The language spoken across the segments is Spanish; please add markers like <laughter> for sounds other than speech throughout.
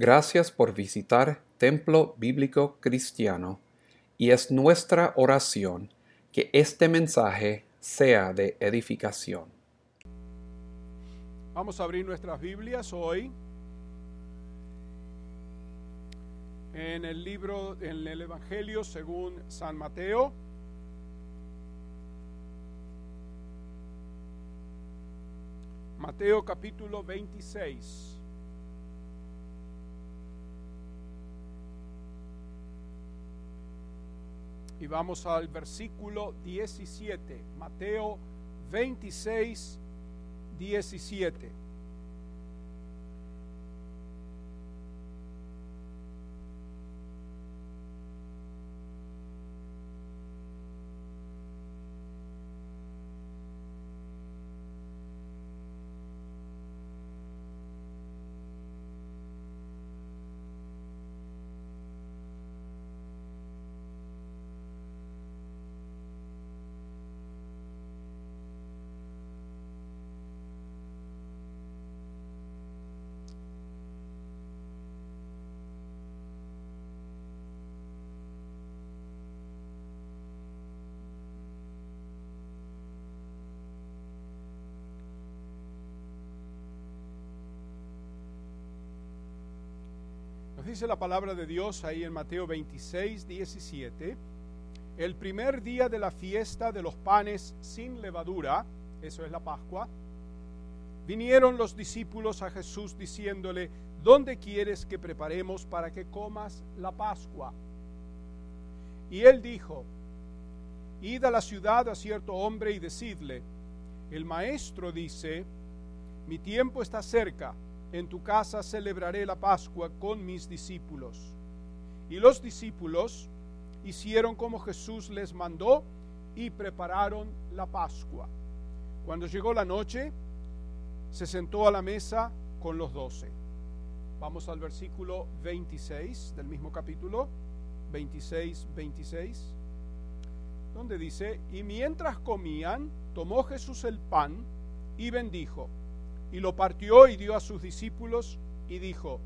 Gracias por visitar Templo Bíblico Cristiano y es nuestra oración que este mensaje sea de edificación. Vamos a abrir nuestras Biblias hoy en el libro, en el Evangelio según San Mateo. Mateo capítulo 26. Y vamos al versículo 17, Mateo 26, 17. Dice la palabra de Dios ahí en Mateo 26, 17. El primer día de la fiesta de los panes sin levadura, eso es la Pascua, vinieron los discípulos a Jesús diciéndole, ¿dónde quieres que preparemos para que comas la Pascua? Y él dijo, Id a la ciudad a cierto hombre y decidle, el maestro dice, mi tiempo está cerca en tu casa celebraré la Pascua con mis discípulos. Y los discípulos hicieron como Jesús les mandó y prepararon la Pascua. Cuando llegó la noche, se sentó a la mesa con los doce. Vamos al versículo 26 del mismo capítulo, 26, 26, donde dice, y mientras comían, tomó Jesús el pan y bendijo y lo partió y dio a sus discípulos y dijo,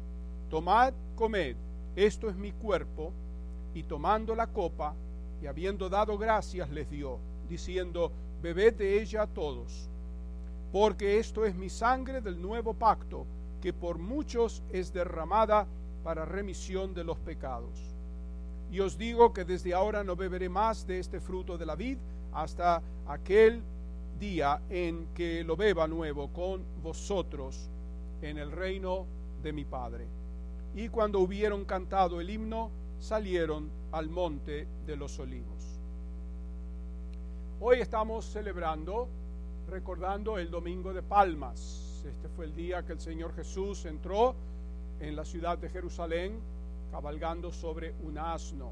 Tomad, comed, esto es mi cuerpo, y tomando la copa, y habiendo dado gracias, les dio, diciendo, Bebed de ella todos, porque esto es mi sangre del nuevo pacto, que por muchos es derramada para remisión de los pecados. Y os digo que desde ahora no beberé más de este fruto de la vid hasta aquel día en que lo beba nuevo con vosotros en el reino de mi Padre. Y cuando hubieron cantado el himno, salieron al monte de los olivos. Hoy estamos celebrando, recordando el Domingo de Palmas. Este fue el día que el Señor Jesús entró en la ciudad de Jerusalén cabalgando sobre un asno.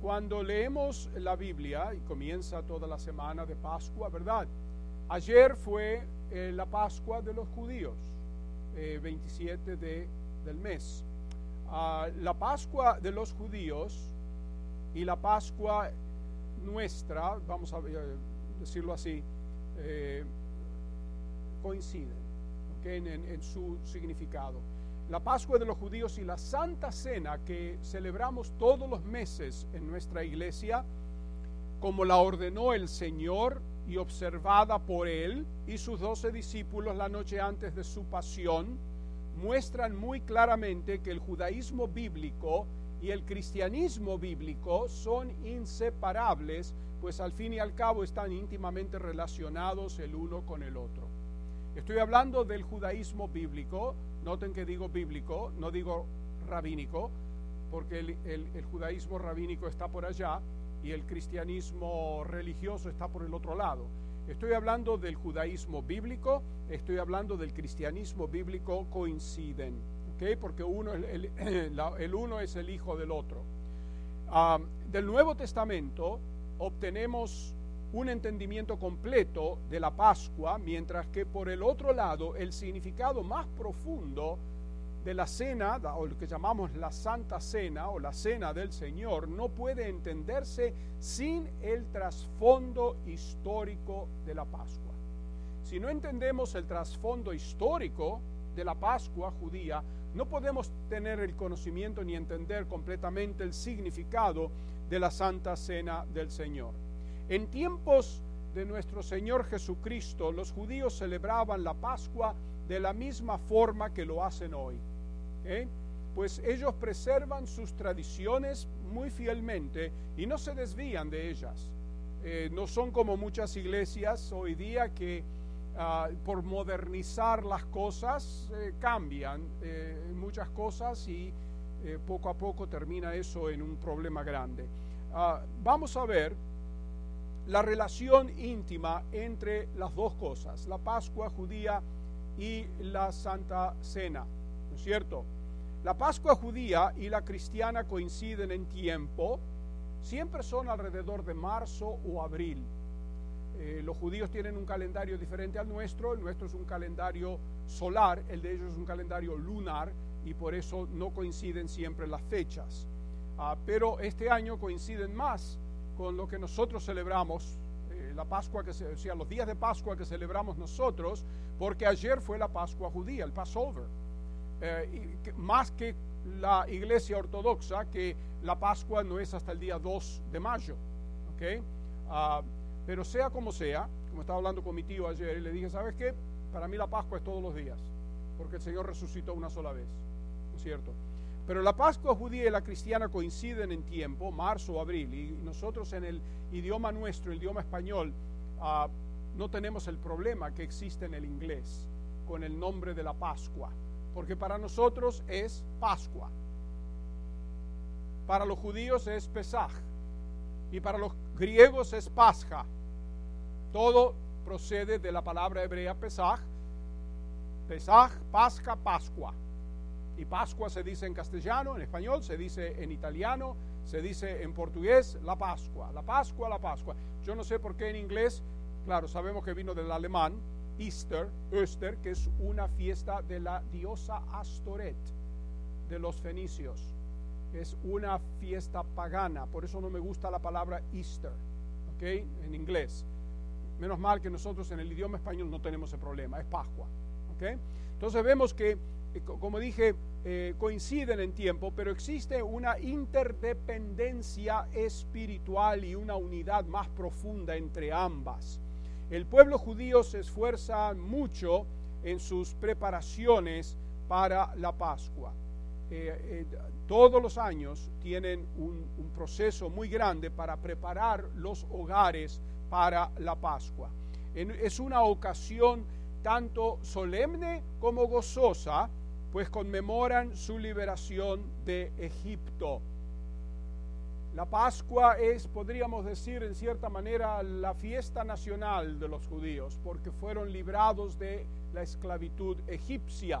Cuando leemos la Biblia y comienza toda la semana de Pascua, ¿verdad? Ayer fue eh, la Pascua de los judíos, 27 eh, de, del mes. Ah, la Pascua de los judíos y la Pascua nuestra, vamos a eh, decirlo así, coinciden en su significado la Pascua de los judíos y la Santa Cena que celebramos todos los meses en nuestra iglesia, como la ordenó el Señor y observada por él y sus doce discípulos la noche antes de su pasión, muestran muy claramente que el judaísmo bíblico y el cristianismo bíblico son inseparables, pues al fin y al cabo están íntimamente relacionados el uno con el otro. Estoy hablando del judaísmo bíblico, noten que digo bíblico, no digo rabínico, porque el, judaísmo rabínico está por allá y el cristianismo religioso está por el otro lado. Estoy hablando del judaísmo bíblico, estoy hablando del cristianismo bíblico, coinciden, ¿ok? Porque uno, el, el uno es el hijo del otro. Ah, del Nuevo Testamento obtenemos un entendimiento completo de la Pascua, mientras que por el otro lado el significado más profundo de la cena, o lo que llamamos la Santa Cena o la Cena del Señor, no puede entenderse sin el trasfondo histórico de la Pascua. Si no entendemos el trasfondo histórico de la Pascua judía, no podemos tener el conocimiento ni entender completamente el significado de la Santa Cena del Señor. En tiempos de nuestro Señor Jesucristo, los judíos celebraban la Pascua de la misma forma que lo hacen hoy. ¿eh? Pues ellos preservan sus tradiciones muy fielmente y no se desvían de ellas. Eh, no son como muchas iglesias hoy día que ah, por modernizar las cosas eh, cambian muchas cosas y poco a poco termina eso en un problema grande. Ah, vamos a ver la relación íntima entre las dos cosas, la Pascua judía y la Santa Cena, ¿no es cierto? La Pascua judía y la cristiana coinciden en tiempo, siempre son alrededor de marzo o abril. Eh, los judíos tienen un calendario diferente al nuestro, el nuestro es un calendario solar, el de ellos es un calendario lunar y por eso no coinciden siempre las fechas. Ah, pero este año coinciden más con lo que nosotros celebramos, eh, la Pascua, que o sea, los días de Pascua que celebramos nosotros, porque ayer fue la Pascua judía, el Passover. Eh, más que la iglesia ortodoxa, que la Pascua no es hasta el día 2 de mayo. ¿okay? Ah, pero sea como sea, como estaba hablando con mi tío ayer, y le dije, ¿sabes qué? Para mí la Pascua es todos los días, porque el Señor resucitó una sola vez, ¿no es cierto? Pero la Pascua judía y la cristiana coinciden en tiempo, marzo o abril, y nosotros en el idioma nuestro, el idioma español, ah, no tenemos el problema que existe en el inglés con el nombre de la Pascua, porque para nosotros es Pascua. Para los judíos es Pesaj y para los griegos es Pasja. Todo procede de la palabra hebrea Pesaj, Pesaj, Pasca, Pascua. Y Pascua se dice en castellano, en español, se dice en italiano, se dice en portugués, la Pascua, la Pascua, la Pascua. Yo no sé por qué en inglés, claro, sabemos que vino del alemán, Easter, Öster, que es una fiesta de la diosa Astoret de los fenicios. Es una fiesta pagana, por eso no me gusta la palabra Easter, ¿ok? En inglés. Menos mal que nosotros en el idioma español no tenemos ese problema, es Pascua, ¿ok? Entonces vemos que como dije, eh, coinciden en tiempo, pero existe una interdependencia espiritual y una unidad más profunda entre ambas. El pueblo judío se esfuerza mucho en sus preparaciones para la Pascua. Eh, todos los años tienen un proceso muy grande para preparar los hogares para la Pascua. es una ocasión tanto solemne como gozosa pues conmemoran su liberación de Egipto. La Pascua es, podríamos decir en cierta manera, la fiesta nacional de los judíos, porque fueron librados de la esclavitud egipcia,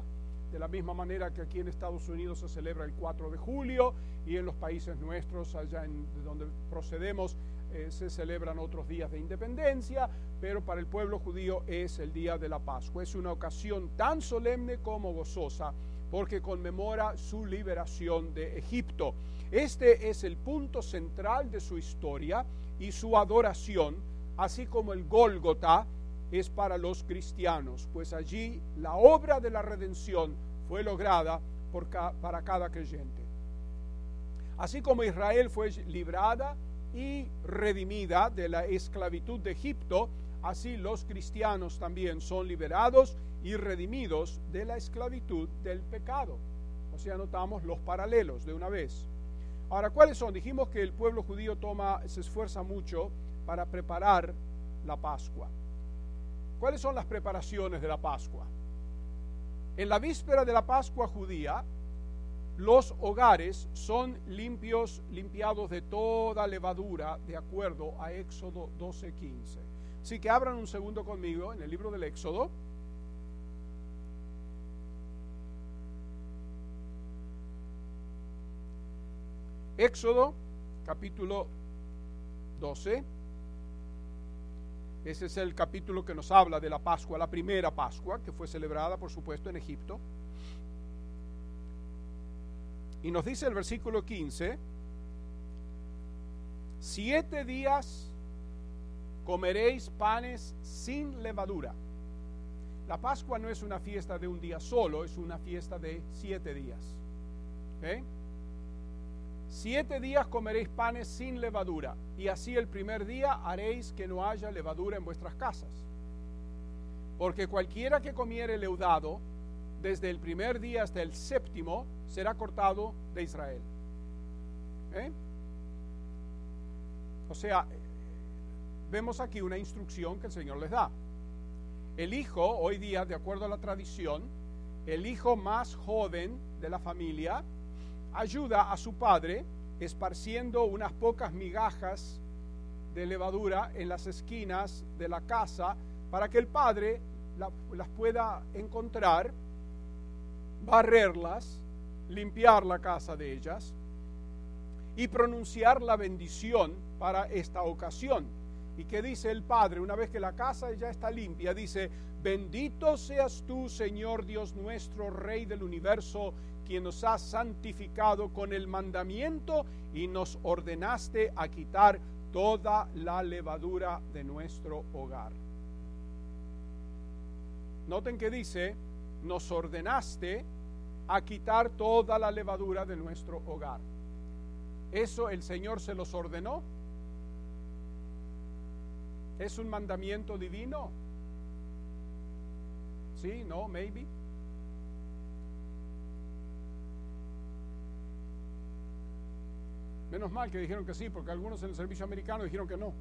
de la misma manera que aquí en Estados Unidos se celebra el 4 de julio y en los países nuestros, allá en, de donde procedemos, eh, se celebran otros días de independencia, pero para el pueblo judío es el día de la Pascua. Es una ocasión tan solemne como gozosa porque conmemora su liberación de Egipto. Este es el punto central de su historia y su adoración, así como el Gólgota es para los cristianos, pues allí la obra de la redención fue lograda para cada creyente. Así como Israel fue librada y redimida de la esclavitud de Egipto, así los cristianos también son liberados y redimidos de la esclavitud del pecado. O sea, notamos los paralelos de una vez. Ahora, ¿cuáles son? Dijimos que el pueblo judío toma, se esfuerza mucho para preparar la Pascua. ¿Cuáles son las preparaciones de la Pascua? En la víspera de la Pascua judía, los hogares son limpios, limpiados de toda levadura, de acuerdo a Éxodo 12:15. Así que abran un segundo conmigo en el libro del Éxodo. Éxodo, capítulo 12. Ese es el capítulo que nos habla de la Pascua, la primera Pascua, que fue celebrada, por supuesto, en Egipto. Y nos dice el versículo 15, siete días comeréis panes sin levadura, la Pascua no es una fiesta de un día solo, es una fiesta de siete días. Siete días comeréis panes sin levadura, y así el primer día haréis que no haya levadura en vuestras casas. Porque cualquiera que comiere leudado, desde el primer día hasta el séptimo, será cortado de Israel. ¿Eh? O sea, vemos aquí una instrucción que el Señor les da. El hijo, hoy día, de acuerdo a la tradición, el hijo más joven de la familia ayuda a su padre esparciendo unas pocas migajas de levadura en las esquinas de la casa para que el padre las pueda encontrar, barrerlas, limpiar la casa de ellas y pronunciar la bendición para esta ocasión. ¿Y qué dice el Padre? Una vez que la casa ya está limpia, dice, bendito seas tú, Señor Dios nuestro, Rey del universo, quien nos has santificado con el mandamiento y nos ordenaste a quitar toda la levadura de nuestro hogar. Noten que dice, nos ordenaste a quitar toda la levadura de nuestro hogar. ¿Eso el Señor se los ordenó? ¿Es un mandamiento divino? ¿Sí? ¿No? ¿Maybe? Menos mal que dijeron que sí, porque algunos en el servicio americano dijeron que no.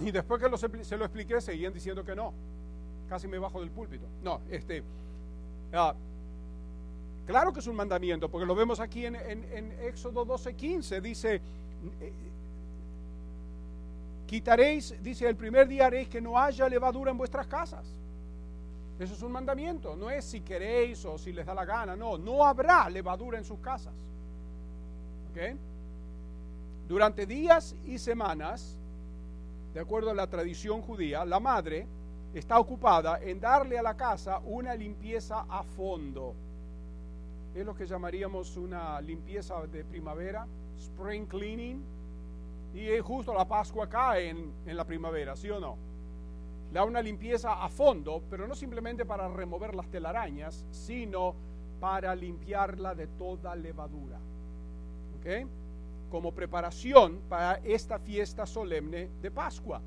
Y después que se lo expliqué, seguían diciendo que no. Casi me bajo del púlpito. No, este. Ah, claro que es un mandamiento, porque lo vemos aquí en, en, en Éxodo 12:15. Dice: Quitaréis, dice, el primer día haréis que no haya levadura en vuestras casas. Eso es un mandamiento, no es si queréis o si les da la gana, no, no habrá levadura en sus casas. ¿Ok? Durante días y semanas, de acuerdo a la tradición judía, la madre está ocupada en darle a la casa una limpieza a fondo. Es lo que llamaríamos una limpieza de primavera, spring cleaning, y justo la Pascua cae en, en la primavera, ¿sí o no? Da una limpieza a fondo, pero no simplemente para remover las telarañas, sino para limpiarla de toda levadura. ¿Ok? Como preparación para esta fiesta solemne de Pascua.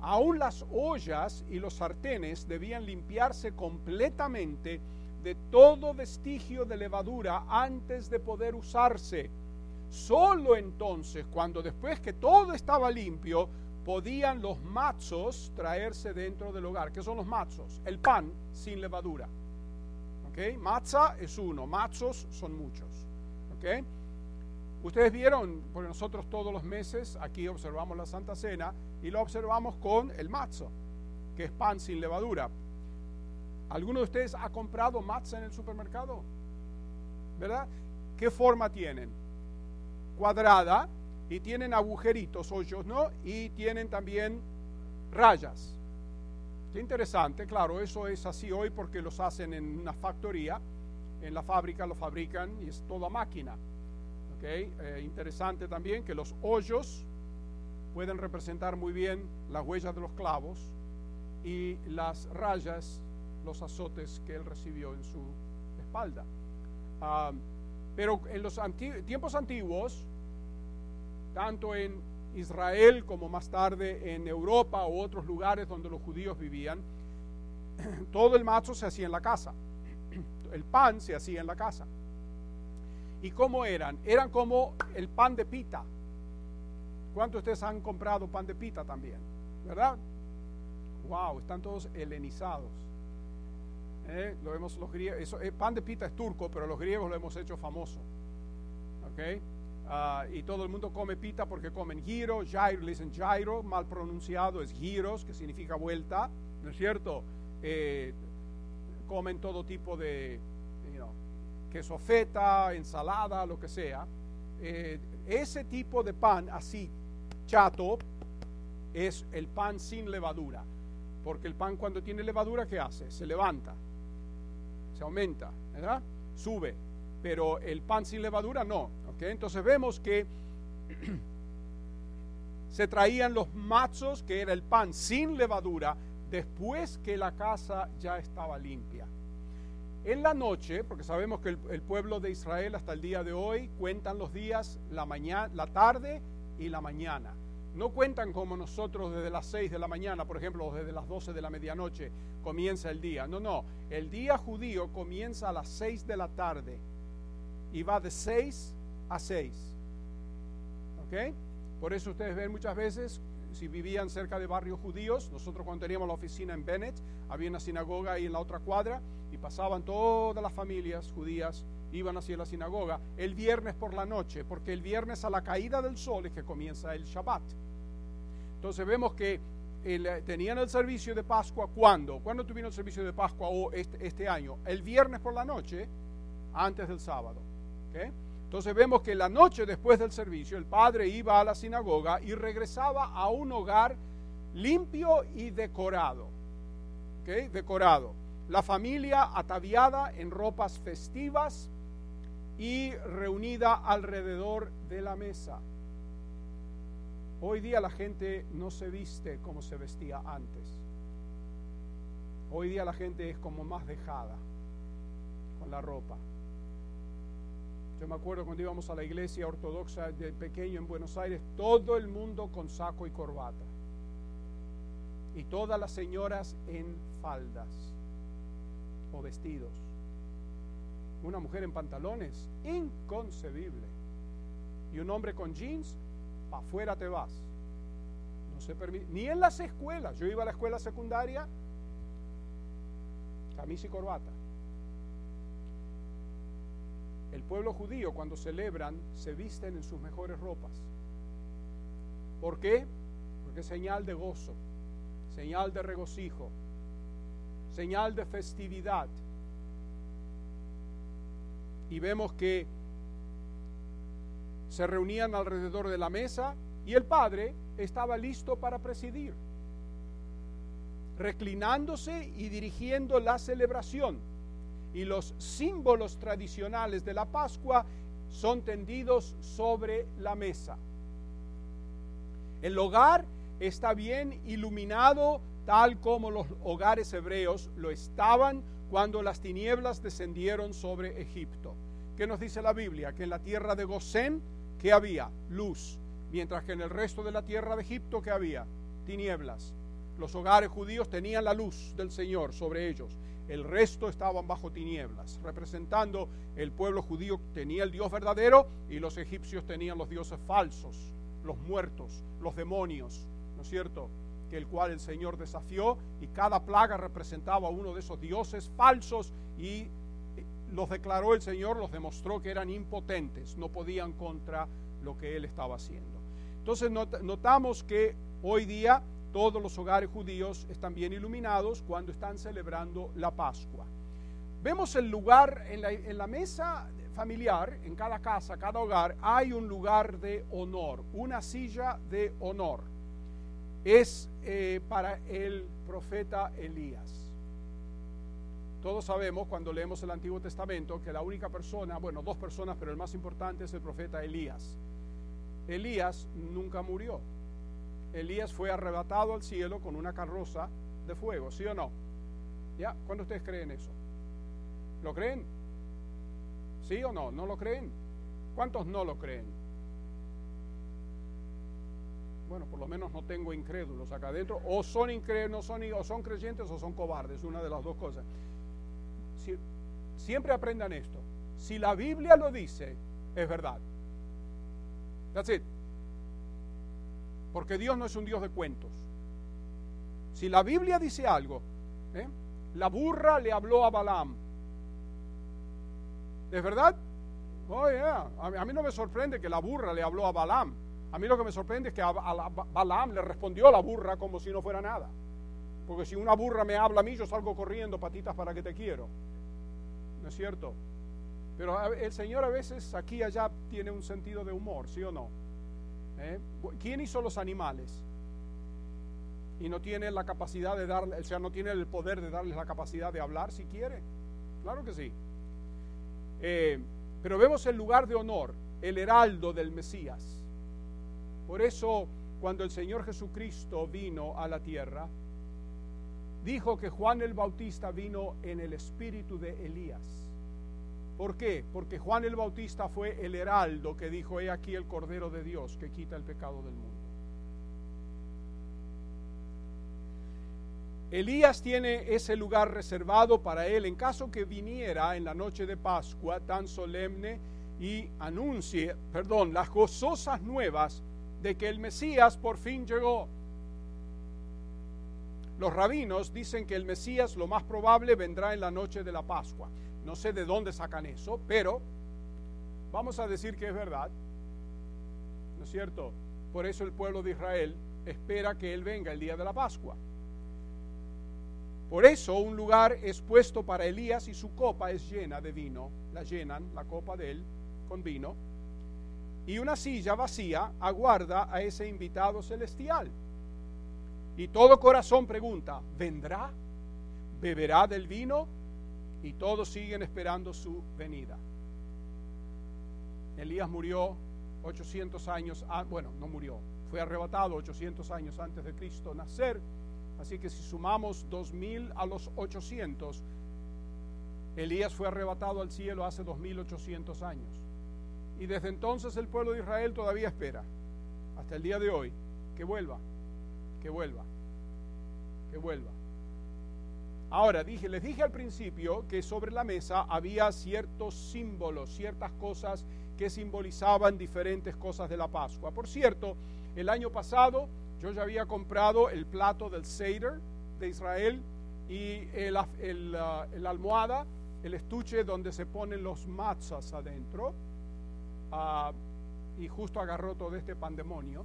Aún las ollas y los sartenes debían limpiarse completamente de todo vestigio de levadura antes de poder usarse Solo entonces, cuando después que todo estaba limpio, podían los machos traerse dentro del hogar. ¿Qué son los machos? El pan sin levadura. ¿Ok? Matzah es uno, machos son muchos. ¿Ok? Ustedes vieron, porque nosotros todos los meses aquí observamos la Santa Cena y lo observamos con el mazo, que es pan sin levadura. ¿Alguno de ustedes ha comprado matzah en el supermercado? ¿Verdad? ¿Qué forma tienen? cuadrada y tienen agujeritos, hoyos, ¿no? Y tienen también rayas. Qué interesante, claro, eso es así hoy porque los hacen en una factoría, en la fábrica lo fabrican y es toda máquina. Eh, interesante también que los hoyos pueden representar muy bien las huellas de los clavos y las rayas, los azotes que él recibió en su espalda. Ah, pero en los tiempos antiguos, tanto en Israel como más tarde en Europa u otros lugares donde los judíos vivían, <clears throat> todo el macho se hacía en la casa. <clears throat> El pan se hacía en la casa. ¿Y cómo eran? Eran como el pan de pita. ¿Cuántos de ustedes han comprado pan de pita también? ¿Verdad? Wow, están todos helenizados. ¿eh? lo vemos los griegos, eso, eh, pan de pita es turco, pero los griegos lo hemos hecho famoso. ¿ok? Ah, y todo el mundo come pita porque comen giro, gyro, le dicen gyro, mal pronunciado es giros, que significa vuelta, ¿no es cierto? Eh, comen todo tipo de you know, queso feta, ensalada, lo que sea. ese tipo de pan así, chato, es el pan sin levadura. Porque el pan cuando tiene levadura, ¿qué hace? Se levanta se aumenta, ¿verdad? Sube, pero el pan sin levadura no. ¿okay? Entonces vemos que <clears throat> se traían los machos, que era el pan sin levadura, después que la casa ya estaba limpia. En la noche, porque sabemos que el, pueblo de Israel hasta el día de hoy cuentan los días, la, mañana, la tarde y la mañana. No cuentan como nosotros desde las 6 de la mañana, por ejemplo, o desde las 12 de la medianoche comienza el día. No, no, el día judío comienza a las 6 de la tarde y va de 6 a 6. ¿Ok? Por eso ustedes ven muchas veces si vivían cerca de barrios judíos, nosotros cuando teníamos la oficina en Bennett, había una sinagoga ahí en la otra cuadra y pasaban todas las familias judías, iban hacia la sinagoga el viernes por la noche, porque el viernes a la caída del sol es que comienza el Shabbat. Entonces vemos que tenían el servicio de Pascua, ¿cuándo? ¿Cuándo tuvieron el servicio de Pascua o este, este año? El viernes por la noche, antes del sábado. ¿okay? Entonces vemos que la noche después del servicio el padre iba a la sinagoga y regresaba a un hogar limpio y decorado. ¿okay? Decorado. La familia ataviada en ropas festivas y reunida alrededor de la mesa. Hoy día la gente no se viste como se vestía antes. Hoy día la gente es como más dejada con la ropa. Yo me acuerdo cuando íbamos a la iglesia ortodoxa de pequeño en Buenos Aires, todo el mundo con saco y corbata. Y todas las señoras en faldas o vestidos. Una mujer en pantalones, inconcebible. Y un hombre con jeans, para afuera te vas. No se permite, ni en las escuelas. Yo iba a la escuela secundaria, camisa y corbata. El pueblo judío cuando celebran se visten en sus mejores ropas. ¿Por qué? Porque es señal de gozo, señal de regocijo, señal de festividad. Y vemos que se reunían alrededor de la mesa y el padre estaba listo para presidir, reclinándose y dirigiendo la celebración y los símbolos tradicionales de la Pascua son tendidos sobre la mesa. El hogar está bien iluminado tal como los hogares hebreos lo estaban cuando las tinieblas descendieron sobre Egipto. ¿Qué nos dice la Biblia? Que en la tierra de Gosén, ¿qué había? Luz. Mientras que en el resto de la tierra de Egipto, ¿qué había? Tinieblas. Los hogares judíos tenían la luz del Señor sobre ellos el resto estaban bajo tinieblas, representando el pueblo judío tenía el Dios verdadero y los egipcios tenían los dioses falsos, los muertos, los demonios, ¿no es cierto? Que el cual el Señor desafió y cada plaga representaba a uno de esos dioses falsos y eh, los declaró el Señor, los demostró que eran impotentes, no podían contra lo que él estaba haciendo. Entonces notamos que hoy día todos los hogares judíos están bien iluminados cuando están celebrando la Pascua. Vemos el lugar en la, mesa familiar, en cada casa, cada hogar, hay un lugar de honor, una silla de honor. Es eh, para el profeta Elías. Todos sabemos cuando leemos el Antiguo Testamento que la única persona, bueno, dos personas, pero el más importante es el profeta Elías. Elías nunca murió. Elías fue arrebatado al cielo con una carroza de fuego, ¿sí o no? ¿Ya? ¿Cuándo ustedes creen eso? ¿Lo creen? ¿Sí o no? ¿No lo creen? ¿Cuántos no lo creen? Bueno, por lo menos no tengo incrédulos acá adentro. O son incrédulos, son, o son creyentes o son cobardes, una de las dos cosas. siempre aprendan esto. Si la Biblia lo dice, es verdad. That's it. Porque Dios no es un Dios de cuentos. Si la Biblia dice algo, ¿eh? la burra le habló a Balaam. ¿Es verdad? Oh, a, mí no me sorprende que la burra le habló a Balaam. A mí lo que me sorprende es que a, Balaam le respondió a la burra como si no fuera nada. Porque si una burra me habla a mí, yo salgo corriendo, patitas para que te quiero. ¿No es cierto? Pero el Señor a veces aquí y allá tiene un sentido de humor, ¿sí o no? ¿Eh? ¿Quién hizo los animales? Y no tiene la capacidad de darle, o sea, no tiene el poder de darles la capacidad de hablar si quiere. Claro que sí. Eh, pero vemos el lugar de honor, el heraldo del Mesías. Por eso, cuando el Señor Jesucristo vino a la tierra, dijo que Juan el Bautista vino en el espíritu de Elías. ¿Por qué? Porque Juan el Bautista fue el heraldo que dijo, he aquí el Cordero de Dios que quita el pecado del mundo. Elías tiene ese lugar reservado para él en caso que viniera en la noche de Pascua tan solemne y anuncie, perdón, las gozosas nuevas de que el Mesías por fin llegó. Los rabinos dicen que el Mesías lo más probable vendrá en la noche de la Pascua. No sé de dónde sacan eso, pero vamos a decir que es verdad. ¿No es cierto? Por eso el pueblo de Israel espera que Él venga el día de la Pascua. Por eso un lugar es puesto para Elías y su copa es llena de vino. La llenan, la copa de él, con vino. Y una silla vacía aguarda a ese invitado celestial. Y todo corazón pregunta, ¿vendrá? ¿Beberá del vino? Y todos siguen esperando su venida. Elías murió 800 años, bueno, no murió, fue arrebatado 800 años antes de Cristo nacer Así que si sumamos 2000 a los 800, Elías fue arrebatado al cielo hace 2800 años. Y desde entonces el pueblo de Israel todavía espera, hasta el día de hoy, que vuelva, que vuelva, que vuelva. Ahora, dije, les dije al principio que sobre la mesa había ciertos símbolos, ciertas cosas que simbolizaban diferentes cosas de la Pascua. Por cierto, el año pasado yo ya había comprado el plato del Seder de Israel y el, el, uh, almohada, el estuche donde se ponen los matzas adentro. Uh, y justo agarró todo este pandemonio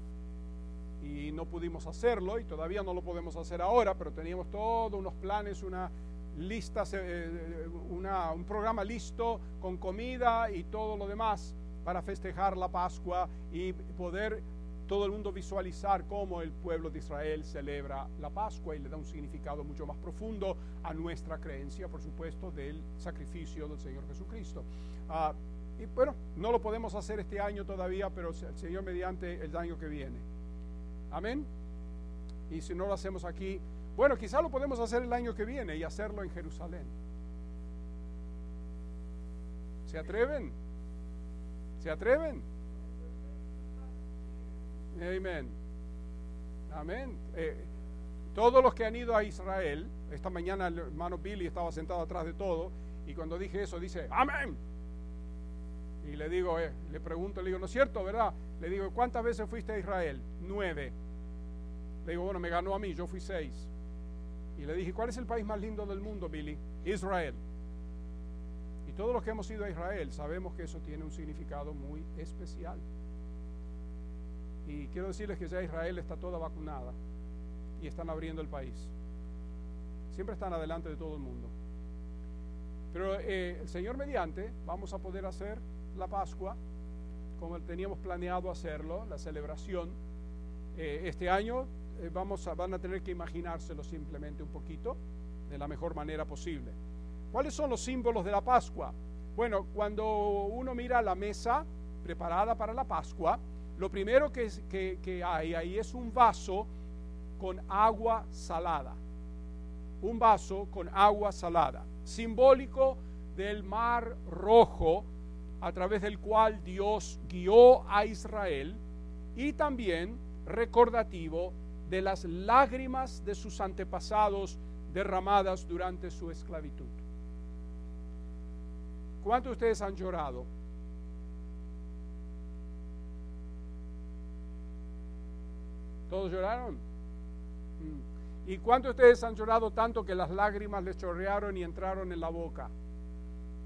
y no pudimos hacerlo y todavía no lo podemos hacer ahora, pero teníamos todos unos planes, una lista, eh, una, un programa listo con comida y todo lo demás para festejar la Pascua y poder todo el mundo visualizar cómo el pueblo de Israel celebra la Pascua y le da un significado mucho más profundo a nuestra creencia, por supuesto, del sacrificio del Señor Jesucristo. Ah, y bueno, no lo podemos hacer este año todavía, pero el Señor mediante el año que viene. Amén. Y si no lo hacemos aquí, bueno, quizá lo podemos hacer el año que viene y hacerlo en Jerusalén. ¿Se atreven? ¿Se atreven? Amén. Amén. Eh, todos los que han ido a Israel, esta mañana el hermano Billy estaba sentado atrás de todo, y cuando dije eso dice, amén. Y le digo, eh, le pregunto, le digo, ¿no es cierto, verdad? Le digo, ¿cuántas veces fuiste a Israel? Nueve. Le digo, bueno, me ganó a mí, yo fui seis. Y le dije, ¿cuál es el país más lindo del mundo, Billy? Israel. Y todos los que hemos ido a Israel sabemos que eso tiene un significado muy especial. Y quiero decirles que ya Israel está toda vacunada y están abriendo el país. Siempre están adelante de todo el mundo. Pero eh, el Señor mediante, vamos a poder hacer la Pascua como teníamos planeado hacerlo, la celebración. Eh, este año eh, vamos a, van a tener que imaginárselo simplemente un poquito, de la mejor manera posible. ¿Cuáles son los símbolos de la Pascua? Bueno, cuando uno mira la mesa preparada para la Pascua, lo primero que, hay ahí es un vaso con agua salada. Un vaso con agua salada, simbólico del mar rojo a través del cual Dios guió a Israel y también recordativo de las lágrimas de sus antepasados derramadas durante su esclavitud. ¿Cuántos de ustedes han llorado ¿Todos lloraron? Mm. ¿Y cuántos de ustedes han llorado tanto que las lágrimas les chorrearon y entraron en la boca?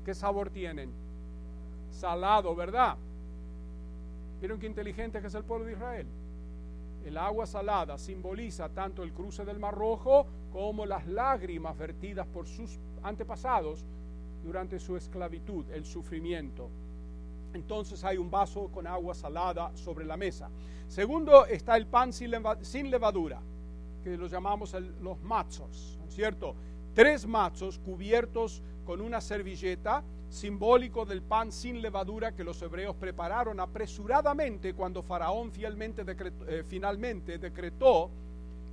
¿Qué sabor tienen? Salado, ¿verdad? ¿Vieron qué inteligente que es el pueblo de Israel? El agua salada simboliza tanto el cruce del Mar Rojo como las lágrimas vertidas por sus antepasados durante su esclavitud, el sufrimiento entonces hay un vaso con agua salada sobre la mesa. Segundo está el pan sin, levadura, que lo llamamos los machos, ¿cierto? Tres machos cubiertos con una servilleta, simbólico del pan sin levadura que los hebreos prepararon apresuradamente cuando Faraón eh, finalmente decretó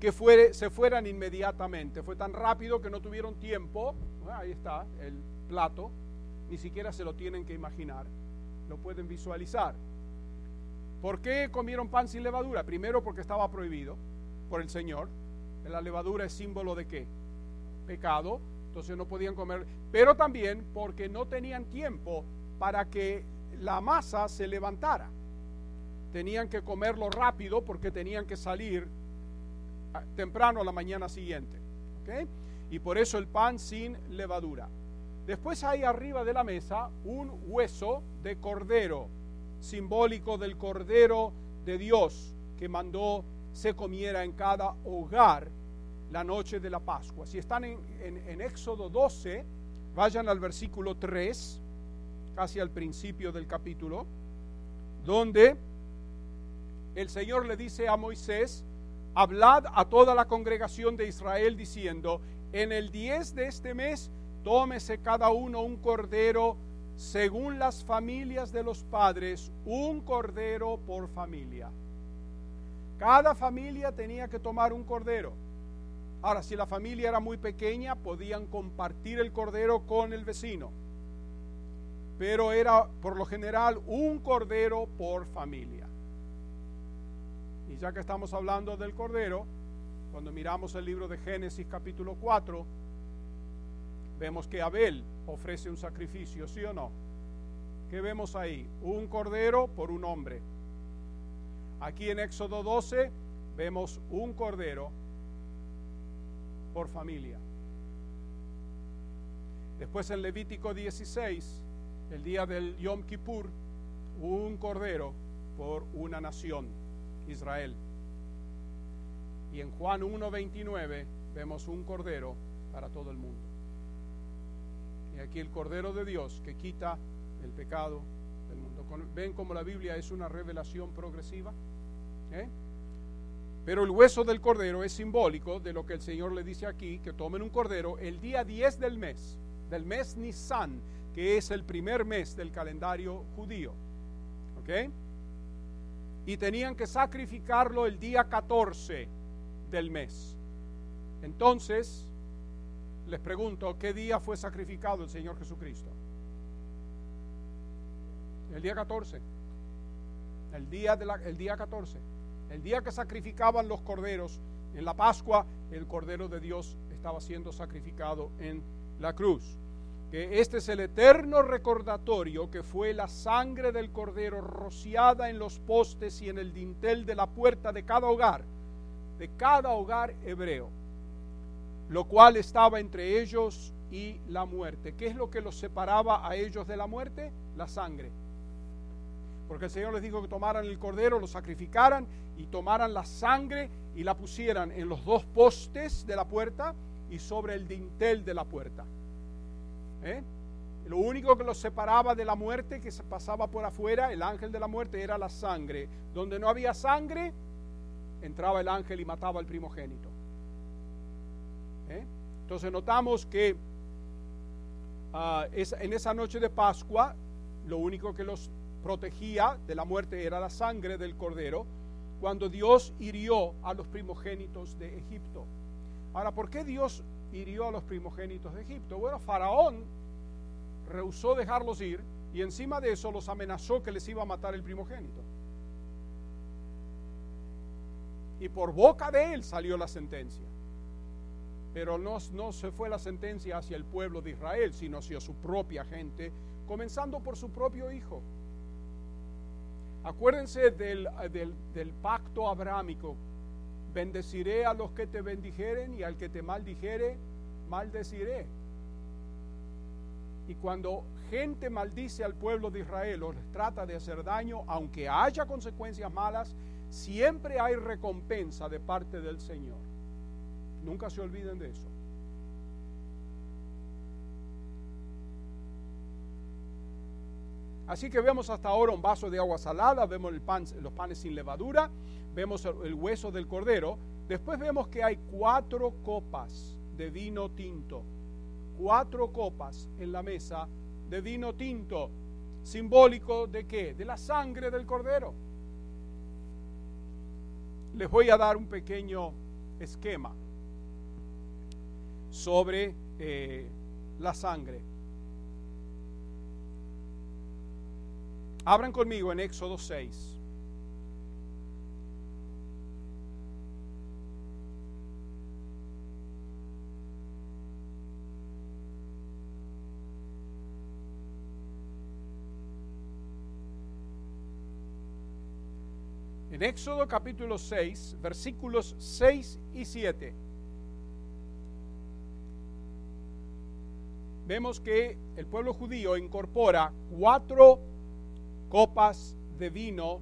que se fueran inmediatamente. Fue tan rápido que no tuvieron tiempo. Ah, ahí está el plato. Ni siquiera se lo tienen que imaginar. Lo pueden visualizar. ¿Por qué comieron pan sin levadura? Primero porque estaba prohibido por el Señor. La levadura es símbolo de qué? Pecado. Entonces no podían comer. Pero también porque no tenían tiempo para que la masa se levantara. Tenían que comerlo rápido porque tenían que salir ah, temprano a la mañana siguiente. Y por eso el pan sin levadura. Después hay arriba de la mesa un hueso de cordero, simbólico del cordero de Dios que mandó se comiera en cada hogar la noche de la Pascua. Si están en, en Éxodo 12, vayan al versículo 3 casi al principio del capítulo, donde el Señor le dice a Moisés, hablad a toda la congregación de Israel diciendo, en el 10 de este mes tómese cada uno un cordero según las familias de los padres, un cordero por familia. Cada familia tenía que tomar un cordero. Ahora, si la familia era muy pequeña, podían compartir el cordero con el vecino pero era por lo general un cordero por familia. Y ya que estamos hablando del cordero, cuando miramos el libro de Génesis capítulo 4, vemos que Abel ofrece un sacrificio, ¿sí o no? ¿Qué vemos ahí? Un cordero por un hombre. Aquí en Éxodo 12 vemos un cordero por familia. Después en Levítico 16 el día del Yom Kippur, un cordero por una nación, Israel. Y en Juan 1.29 vemos un cordero para todo el mundo. Y aquí el cordero de Dios que quita el pecado del mundo. ¿Ven cómo la Biblia es una revelación progresiva? ¿Eh? Pero el hueso del cordero es simbólico de lo que el Señor le dice aquí, que tomen un cordero el día 10 del mes, del mes Nisan, que es el primer mes del calendario judío. ¿Ok? Y tenían que sacrificarlo el día 14 del mes. Entonces, les pregunto, ¿qué día fue sacrificado el Señor Jesucristo? El día 14. El día, de el día 14. El día que sacrificaban los corderos en la Pascua, el Cordero de Dios estaba siendo sacrificado en la cruz que este es el eterno recordatorio que fue la sangre del cordero rociada en los postes y en el dintel de la puerta de cada hogar, de cada hogar hebreo, lo cual estaba entre ellos y la muerte. ¿Qué es lo que los separaba a ellos de la muerte? La sangre. Porque el Señor les dijo que tomaran el cordero, lo sacrificaran y tomaran la sangre y la pusieran en los dos postes de la puerta y sobre el dintel de la puerta. ¿Eh? Lo único que los separaba de la muerte que se pasaba por afuera, el ángel de la muerte, era la sangre. Donde no había sangre, entraba el ángel y mataba al primogénito. ¿Eh? Entonces notamos que ah, en esa noche de Pascua, lo único que los protegía de la muerte era la sangre del cordero, cuando Dios hirió a los primogénitos de Egipto. Ahora, ¿por qué Dios hirió a los primogénitos de Egipto. Bueno, Faraón rehusó dejarlos ir y encima de eso los amenazó que les iba a matar el primogénito. Y por boca de él salió la sentencia. Pero no, no se fue la sentencia hacia el pueblo de Israel, sino hacia su propia gente, comenzando por su propio hijo. Acuérdense del, del, pacto abrámico Bendeciré a los que te bendijeren y al que te maldijere, maldeciré. Y cuando gente maldice al pueblo de Israel o les trata de hacer daño, aunque haya consecuencias malas, siempre hay recompensa de parte del Señor. Nunca se olviden de eso. Así que vemos hasta ahora un vaso de agua salada, vemos los panes sin levadura, vemos el hueso del cordero. Después vemos que hay cuatro copas de vino tinto. Cuatro copas en la mesa de vino tinto. ¿Simbólico de qué? De la sangre del cordero. Les voy a dar un pequeño esquema sobre eh, la sangre. Abran conmigo en Éxodo 6. En Éxodo capítulo 6, versículos 6 y 7. Vemos que el pueblo judío incorpora cuatro copas de vino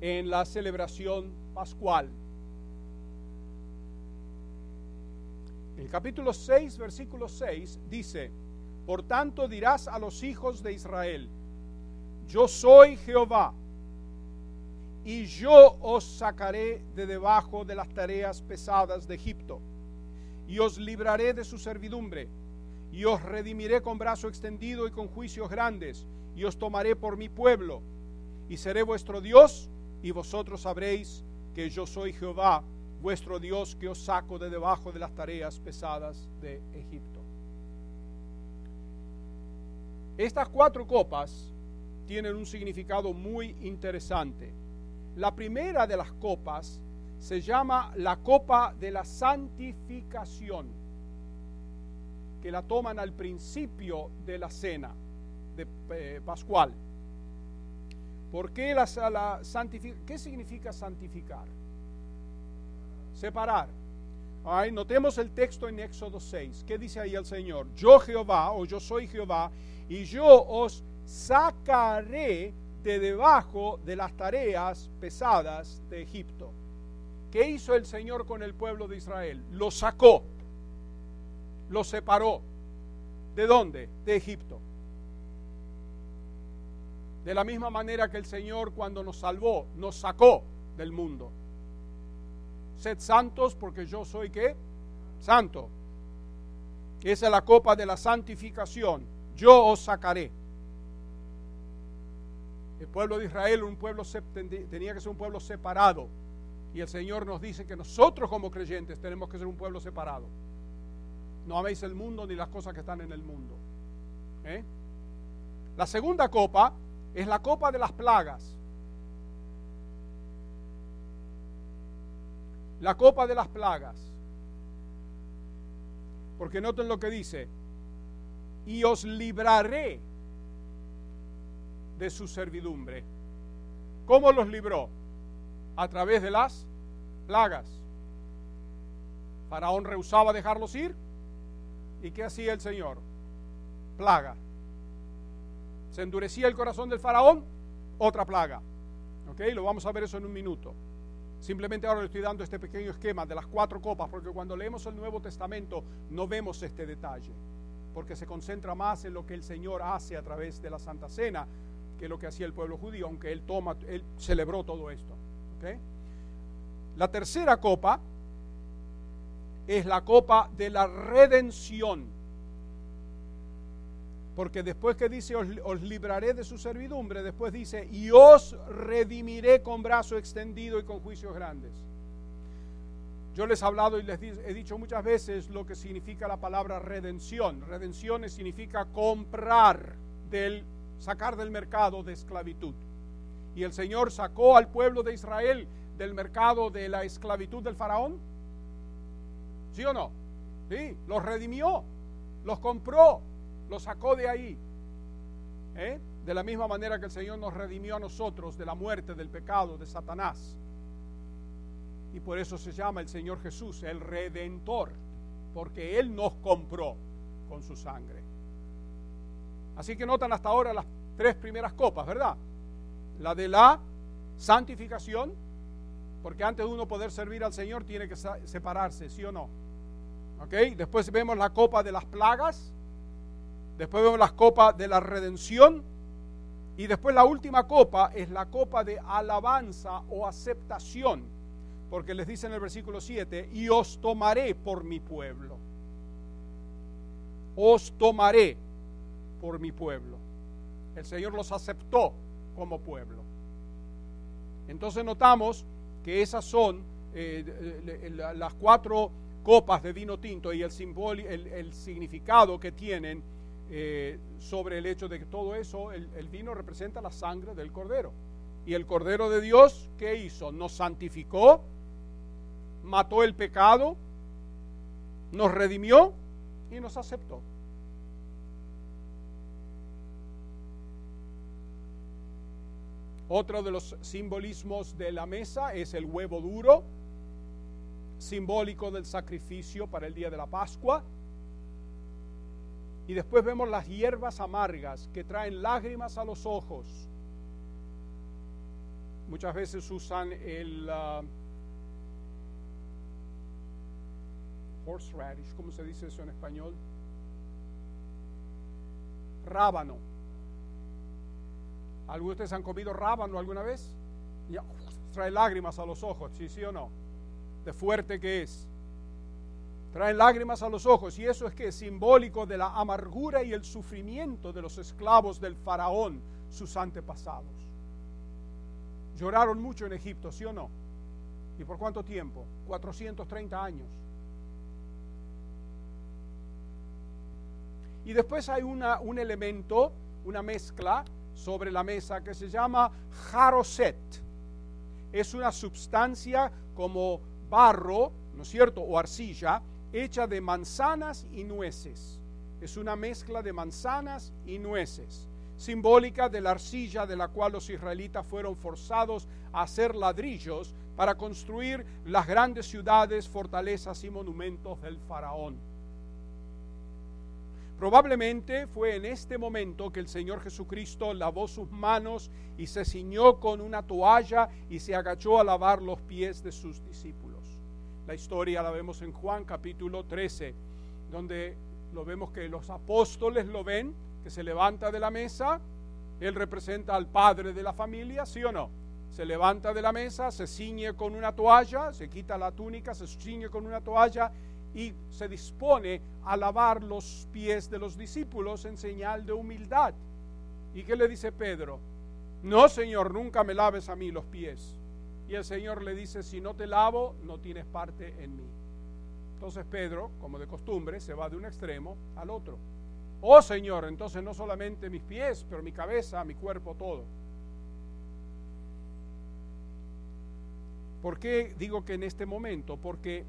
en la celebración pascual. El capítulo 6, versículo 6 dice, Por tanto dirás a los hijos de Israel, yo soy Jehová y yo os sacaré de debajo de las tareas pesadas de Egipto, y os libraré de su servidumbre, y os redimiré con brazo extendido y con juicios grandes, y os tomaré por mi pueblo, y seré vuestro Dios, y vosotros sabréis que yo soy Jehová, vuestro Dios, que os saco de debajo de las tareas pesadas de Egipto. Estas cuatro copas tienen un significado muy interesante la primera de las copas se llama la copa de la santificación, que la toman al principio de la cena de eh, Pascual. ¿Por qué la, la ¿Qué significa santificar? Separar. notemos el texto en Éxodo 6. ¿Qué dice ahí el Señor? Yo Jehová, o yo soy Jehová, y yo os sacaré de debajo de las tareas pesadas de Egipto. ¿Qué hizo el Señor con el pueblo de Israel? Lo sacó, lo separó. ¿De dónde? De Egipto. De la misma manera que el Señor cuando nos salvó, nos sacó del mundo. Sed santos porque yo soy qué? Santo. Esa es la copa de la santificación. Yo os sacaré. El pueblo de Israel un pueblo, tenía que ser un pueblo separado. Y el Señor nos dice que nosotros como creyentes tenemos que ser un pueblo separado. No améis el mundo ni las cosas que están en el mundo. ¿eh? La segunda copa es la copa de las plagas. La copa de las plagas. Porque noten lo que dice. Y os libraré de su servidumbre. ¿Cómo los libró? A través de las plagas. Faraón rehusaba dejarlos ir. ¿Y qué hacía el Señor? Plaga. Se endurecía el corazón del faraón, otra plaga. ¿Ok? Lo vamos a ver eso en un minuto. Simplemente ahora le estoy dando este pequeño esquema de las cuatro copas, porque cuando leemos el Nuevo Testamento no vemos este detalle, porque se concentra más en lo que el Señor hace a través de la Santa Cena que lo que hacía el pueblo judío, aunque él toma, él celebró todo esto. La tercera copa es la copa de la redención. Porque después que dice os, libraré de su servidumbre, después dice y os redimiré con brazo extendido y con juicios grandes. Yo les he hablado y les he dicho muchas veces lo que significa la palabra redención. Redención significa comprar del sacar del mercado de esclavitud. Y el Señor sacó al pueblo de Israel del mercado de la esclavitud del faraón. ¿Sí o no? Sí, los redimió, los compró, los sacó de ahí. ¿Eh? De la misma manera que el Señor nos redimió a nosotros de la muerte, del pecado, de Satanás. Y por eso se llama el Señor Jesús el Redentor, porque Él nos compró con su sangre. Así que notan hasta ahora las tres primeras copas, ¿verdad? La de la santificación, porque antes de uno poder servir al Señor tiene que separarse, ¿sí o no? Después vemos la copa de las plagas, después vemos la copa de la redención, y después la última copa es la copa de alabanza o aceptación, porque les dice en el versículo 7, y os tomaré por mi pueblo. Os tomaré por mi pueblo. El Señor los aceptó como pueblo. Entonces notamos que esas son eh, las cuatro copas de vino tinto y el, el, significado que tienen eh, sobre el hecho de que todo eso, el, el, vino representa la sangre del cordero. Y el cordero de Dios, ¿qué hizo? Nos santificó, mató el pecado, nos redimió y nos aceptó. Otro de los simbolismos de la mesa es el huevo duro, simbólico del sacrificio para el día de la Pascua. Y después vemos las hierbas amargas que traen lágrimas a los ojos. Muchas veces usan el uh, horseradish, ¿cómo se dice eso en español? Rábano. ¿Algunos de ustedes han comido rábano alguna vez? Trae lágrimas a los ojos, ¿sí, sí o no? De fuerte que es. Trae lágrimas a los ojos y eso es que es simbólico de la amargura y el sufrimiento de los esclavos del faraón, sus antepasados. Lloraron mucho en Egipto, ¿sí o no? ¿Y por cuánto tiempo? 430 años. Y después hay una, un elemento, una mezcla sobre la mesa que se llama jaroset. Es una sustancia como barro, ¿no es cierto? O arcilla, hecha de manzanas y nueces. Es una mezcla de manzanas y nueces, simbólica de la arcilla de la cual los israelitas fueron forzados a hacer ladrillos para construir las grandes ciudades, fortalezas y monumentos del faraón. Probablemente fue en este momento que el Señor Jesucristo lavó sus manos y se ciñó con una toalla y se agachó a lavar los pies de sus discípulos. La historia la vemos en Juan capítulo 13, donde lo vemos que los apóstoles lo ven, que se levanta de la mesa, él representa al padre de la familia, ¿sí o no? Se levanta de la mesa, se ciñe con una toalla, se quita la túnica, se ciñe con una toalla y se dispone a lavar los pies de los discípulos en señal de humildad. ¿Y qué le dice Pedro? No, Señor, nunca me laves a mí los pies. Y el Señor le dice, si no te lavo, no tienes parte en mí. Entonces Pedro, como de costumbre, se va de un extremo al otro. Oh Señor, entonces no solamente mis pies, pero mi cabeza, mi cuerpo, todo. ¿Por qué digo que en este momento? Porque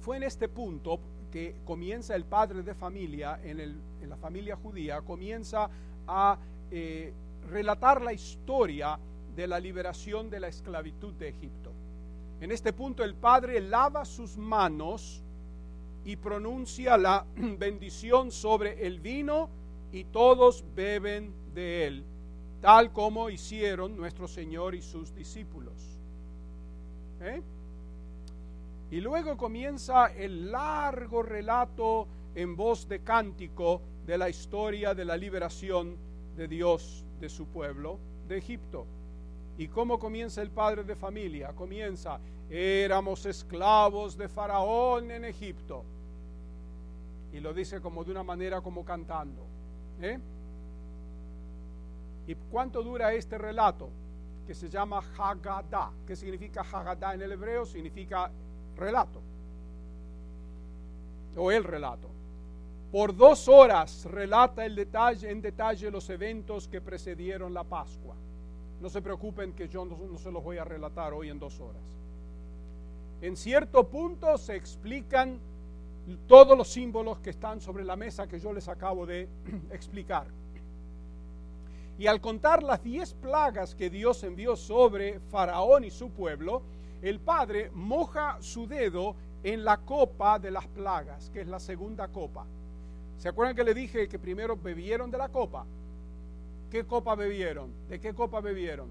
fue en este punto que comienza el padre de familia, en, la familia judía, comienza a eh, relatar la historia de la liberación de la esclavitud de Egipto. En este punto el padre lava sus manos y pronuncia la <clears throat> bendición sobre el vino y todos beben de él, tal como hicieron nuestro Señor y sus discípulos. ¿Eh? Y luego comienza el largo relato en voz de cántico de la historia de la liberación de Dios de su pueblo de Egipto. ¿Y cómo comienza el padre de familia? Comienza, éramos esclavos de Faraón en Egipto. Y lo dice como de una manera como cantando. ¿eh? ¿Y cuánto dura este relato? Que se llama Haggadah. ¿Qué significa Haggadah en el hebreo? Significa relato, o el relato. Por dos horas relata el detalle, en detalle los eventos que precedieron la Pascua. No se preocupen que yo no, no se los voy a relatar hoy en dos horas. En cierto punto se explican todos los símbolos que están sobre la mesa que yo les acabo de <clears throat> explicar. Y al contar las diez plagas que Dios envió sobre Faraón y su pueblo, el padre moja su dedo en la copa de las plagas, que es la segunda copa. ¿Se acuerdan que le dije que primero bebieron de la copa? ¿Qué copa bebieron? ¿De qué copa bebieron?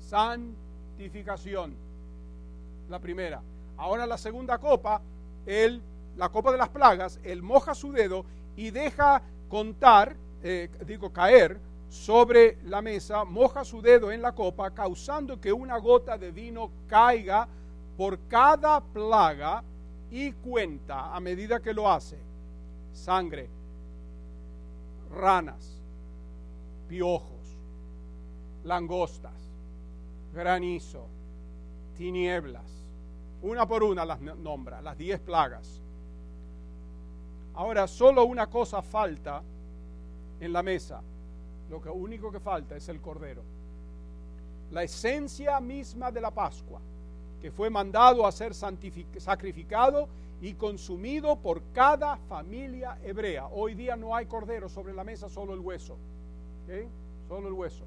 Santificación. La primera. Ahora la segunda copa, él, la copa de las plagas, él moja su dedo y deja contar, eh, digo, caer sobre la mesa, moja su dedo en la copa, causando que una gota de vino caiga por cada plaga y cuenta a medida que lo hace. Sangre, ranas, piojos, langostas, granizo, tinieblas, Una por una las nombra, las diez plagas. Ahora, solo una cosa falta en la mesa. Lo que único que falta es el cordero. La esencia misma de la Pascua, que fue mandado a ser sacrificado y consumido por cada familia hebrea. Hoy día no hay cordero sobre la mesa, solo el hueso. Solo el hueso.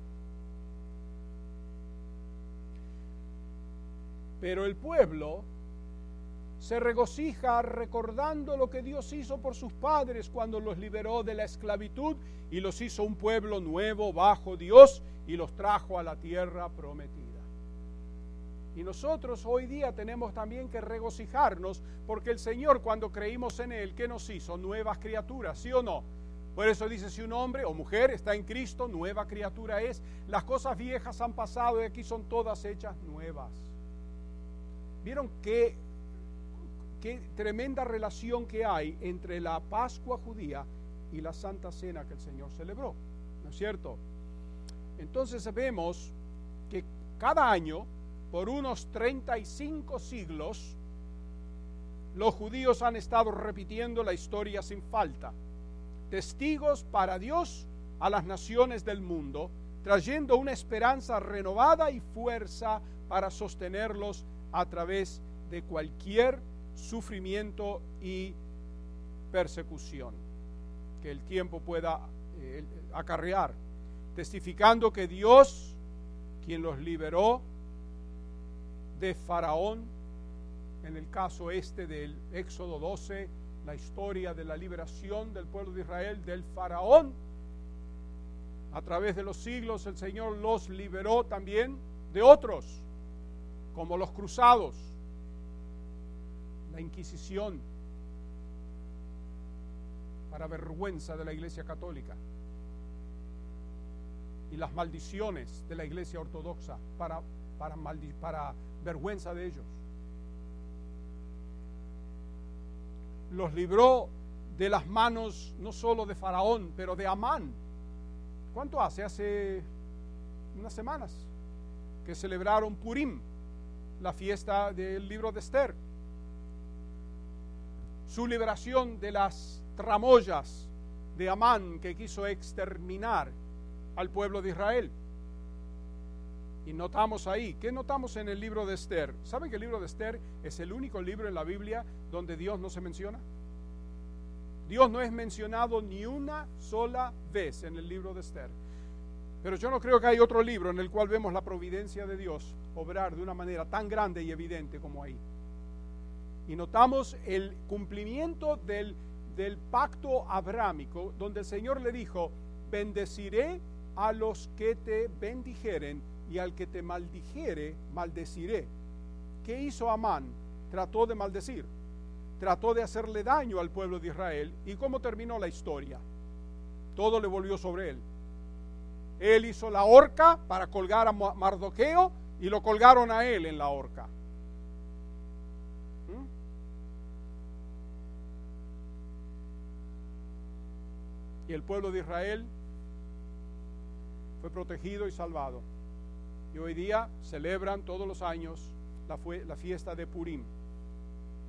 Pero el pueblo se regocija recordando lo que Dios hizo por sus padres cuando los liberó de la esclavitud y los hizo un pueblo nuevo bajo Dios y los trajo a la tierra prometida. Y nosotros hoy día tenemos también que regocijarnos porque el Señor cuando creímos en Él, ¿qué nos hizo? Nuevas criaturas, ¿sí o no? Por eso dice, si un hombre o mujer está en Cristo, nueva criatura es. Las cosas viejas han pasado y aquí son todas hechas nuevas. ¿Vieron qué, qué tremenda relación que hay entre la Pascua judía y la Santa Cena que el Señor celebró? ¿No es cierto? Entonces vemos que cada año por unos 35 siglos, los judíos han estado repitiendo la historia sin falta, testigos para Dios a las naciones del mundo, trayendo una esperanza renovada y fuerza para sostenerlos a través de cualquier sufrimiento y persecución que el tiempo pueda eh, acarrear, testificando que Dios, quien los liberó, de Faraón, en el caso este del Éxodo 12, la historia de la liberación del pueblo de Israel del Faraón. A través de los siglos el Señor los liberó también de otros, como los cruzados, la Inquisición, para vergüenza de la Iglesia Católica, y las maldiciones de la Iglesia Ortodoxa para, para, para vergüenza de ellos. Los libró de las manos no solo de Faraón, pero de Amán. ¿Cuánto hace? Hace unas semanas que celebraron Purim, la fiesta del libro de Esther. Su liberación de las tramoyas de Amán que quiso exterminar al pueblo de Israel. Y notamos ahí, ¿qué notamos en el libro de Esther? ¿Saben que el libro de Esther es el único libro en la Biblia donde Dios no se menciona? Dios no es mencionado ni una sola vez en el libro de Esther. Pero yo no creo que hay otro libro en el cual vemos la providencia de Dios obrar de una manera tan grande y evidente como ahí. Y notamos el cumplimiento del, del pacto abrámico, donde el Señor le dijo, bendeciré a los que te bendijeren y al que te maldijere, maldeciré. ¿Qué hizo Amán? Trató de maldecir, trató de hacerle daño al pueblo de Israel. ¿Y cómo terminó la historia? Todo le volvió sobre él. Él hizo la horca para colgar a Mardoqueo y lo colgaron a él en la horca. ¿Mm? Y el pueblo de Israel fue protegido y salvado. Y hoy día celebran todos los años la, la fiesta de Purim.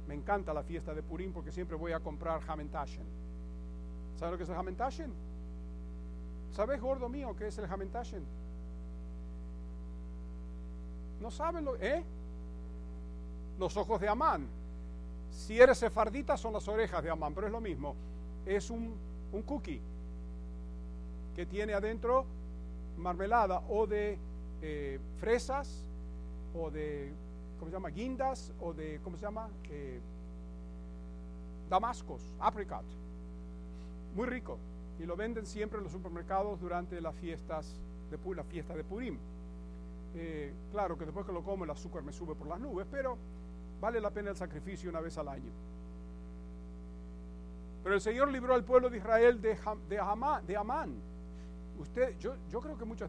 Me encanta la fiesta de Purim porque siempre voy a comprar Hamentashen. ¿Sabes lo que es el Hamentashen? ¿Sabes, gordo mío, qué es el Hamentashen? ¿No saben lo ¿Eh? Los ojos de Amán. Si eres sefardita son las orejas de Amán, pero es lo mismo. Es un, un cookie que tiene adentro marmelada o de eh, fresas o de, ¿cómo se llama? Guindas o de, ¿cómo se llama? Eh, damascos, apricot. Muy rico. Y lo venden siempre en los supermercados durante las fiestas, de, la fiesta de Purim. Eh, claro que después que lo como el azúcar me sube por las nubes, pero vale la pena el sacrificio una vez al año. Pero el Señor libró al pueblo de Israel de, de, Amán. Usted, yo, yo creo que muchos,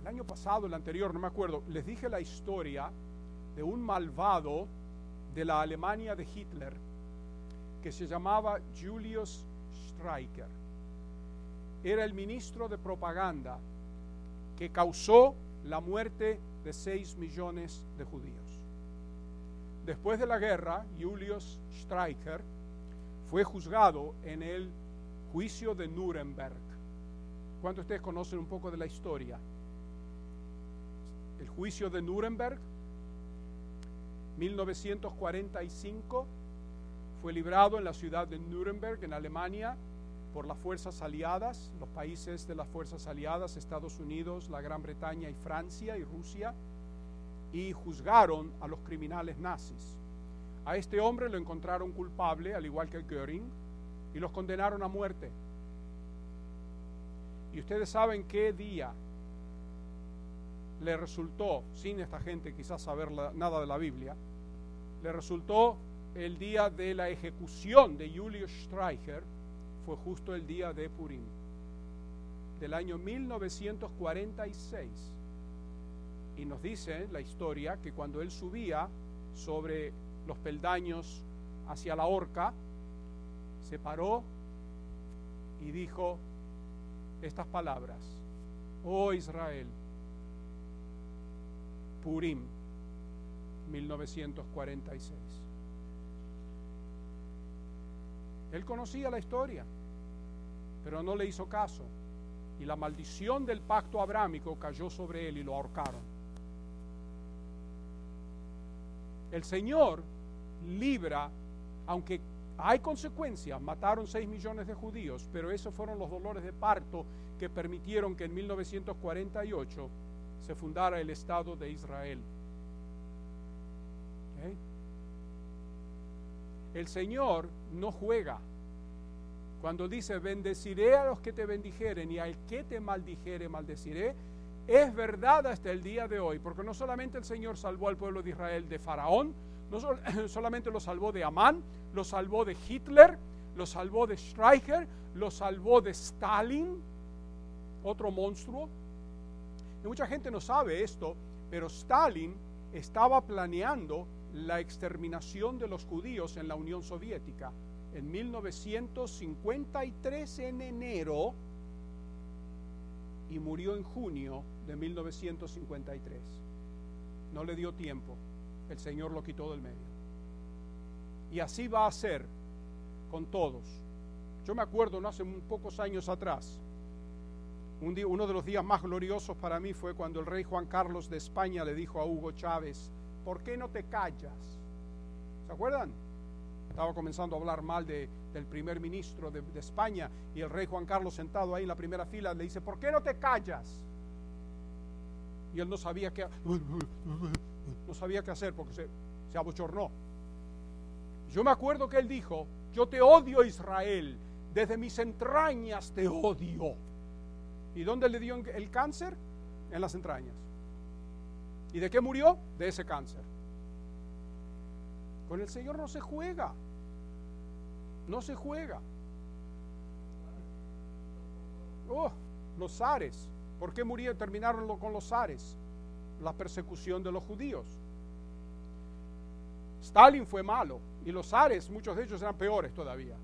el año pasado, el anterior, no me acuerdo, les dije la historia de un malvado de la Alemania de Hitler que se llamaba Julius Streicher. Era el ministro de propaganda que causó la muerte de 6 millones de judíos. después de la guerra, Julius Streicher fue juzgado en el juicio de Nuremberg. ¿Cuántos de ustedes conocen un poco de la historia? El juicio de Nuremberg, 1945, fue librado en la ciudad de Nuremberg, en Alemania, por las fuerzas aliadas, los países de las fuerzas aliadas, Estados Unidos, la Gran Bretaña y Francia y Rusia, y juzgaron a los criminales nazis. A este hombre lo encontraron culpable, al igual que Göring, y los condenaron a muerte. Y ustedes saben qué día le resultó, sin esta gente quizás saber nada de la Biblia, le resultó el día de la ejecución de Julius Streicher, fue justo el día de Purim, del año 1946. Y nos dice la historia que cuando él subía sobre los peldaños hacia la horca, se paró y dijo estas palabras, oh Israel, Purim, 1946. Él conocía la historia, pero no le hizo caso. Y la maldición del pacto abrámico cayó sobre él y lo ahorcaron. El Señor libra, aunque hay consecuencias, mataron 6 millones de judíos, pero esos fueron los dolores de parto que permitieron que en 1948 se fundara el Estado de Israel. El Señor no juega. Cuando dice, bendeciré a los que te bendijeren y al que te maldijere, maldeciré, es verdad hasta el día de hoy, porque no solamente el Señor salvó al pueblo de Israel de Faraón, no <coughs> solamente lo salvó de Amán, lo salvó de Hitler, lo salvó de Streicher, lo salvó de Stalin, otro monstruo. Mucha gente no sabe esto, pero Stalin estaba planeando la exterminación de los judíos en la Unión Soviética en 1953 en enero y murió en junio de 1953. No le dio tiempo, el Señor lo quitó del medio. Y así va a ser con todos. Yo me acuerdo, no hace pocos años atrás, un uno de los días más gloriosos para mí fue cuando el rey Juan Carlos de España le dijo a Hugo Chávez, ¿por qué no te callas? ¿Se acuerdan? Estaba comenzando a hablar mal de, del primer ministro de, de, España y el rey Juan Carlos sentado ahí en la primera fila le dice, ¿por qué no te callas? Y él no sabía qué, no sabía qué hacer porque se, se abochornó. Yo me acuerdo que él dijo, yo te odio Israel, desde mis entrañas te odio. ¿Y dónde le dio el cáncer? En las entrañas. ¿Y de qué murió? De ese cáncer. Con el Señor no se juega. No se juega. Oh, los zares. ¿Por qué murieron, terminaron con los zares? La persecución de los judíos. Stalin fue malo y los zares, muchos de ellos eran peores todavía.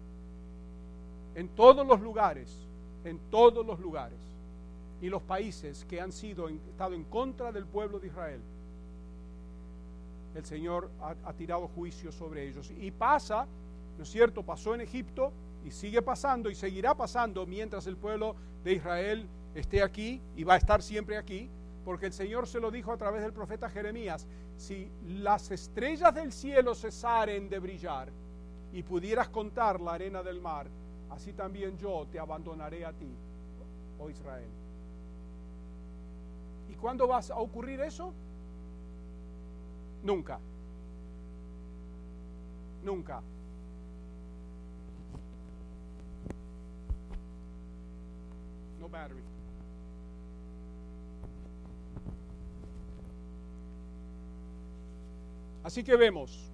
En todos los lugares, en todos los lugares y los países que han sido estado en contra del pueblo de Israel, el Señor ha, tirado juicio sobre ellos. Y pasa, ¿no es cierto? Pasó en Egipto y sigue pasando y seguirá pasando mientras el pueblo de Israel esté aquí y va a estar siempre aquí, porque el Señor se lo dijo a través del profeta Jeremías, si las estrellas del cielo cesaren de brillar y pudieras contar la arena del mar, así también yo te abandonaré a ti, oh Israel. ¿Y cuándo va a ocurrir eso? Nunca. Nunca. No battery. Así que vemos,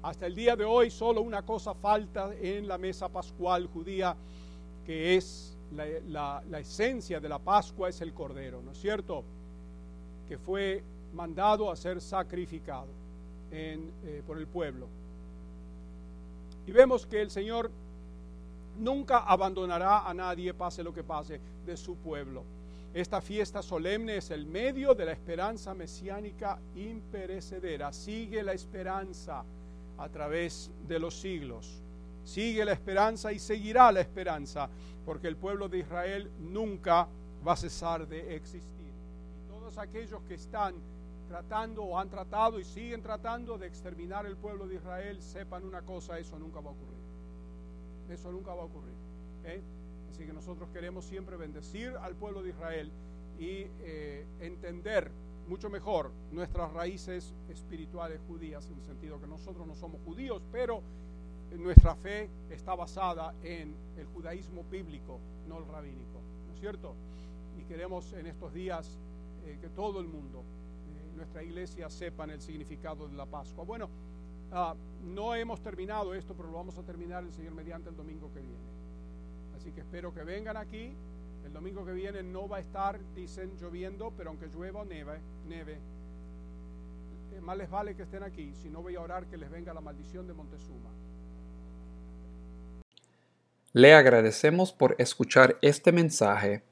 hasta el día de hoy solo una cosa falta en la mesa pascual judía, que es la, la esencia de la Pascua, es el Cordero, ¿no es cierto? Que fue mandado a ser sacrificado eh, por el pueblo. Y vemos que el Señor nunca abandonará a nadie, pase lo que pase, de su pueblo. Esta fiesta solemne es el medio de la esperanza mesiánica imperecedera. Sigue la esperanza a través de los siglos. Sigue la esperanza y seguirá la esperanza, porque el pueblo de Israel nunca va a cesar de existir. Todos aquellos que están tratando o han tratado y siguen tratando de exterminar el pueblo de Israel, sepan una cosa, eso nunca va a ocurrir. Eso nunca va a ocurrir. ¿eh? Así que nosotros queremos siempre bendecir al pueblo de Israel y eh, entender mucho mejor nuestras raíces espirituales judías, en el sentido que nosotros no somos judíos, pero nuestra fe está basada en el judaísmo bíblico, no el rabínico, ¿no es cierto? Y queremos en estos días eh, que todo el mundo, eh, nuestra iglesia, sepan el significado de la Pascua. Bueno, ah, no hemos terminado esto, pero lo vamos a terminar el Señor mediante el domingo que viene. Así que espero que vengan aquí. El domingo que viene no va a estar, dicen, lloviendo, pero aunque llueva o neve, neve, eh, más les vale que estén aquí, si no voy a orar que les venga la maldición de Montezuma. Le agradecemos por escuchar este mensaje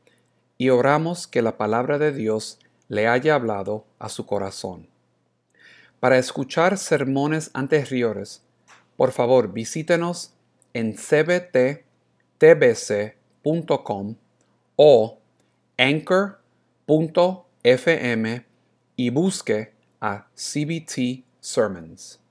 y oramos que la palabra de Dios le haya hablado a su corazón. Para escuchar sermones anteriores, por favor visítenos en cbttbc.com o anchor.fm y busque a CBT Sermons.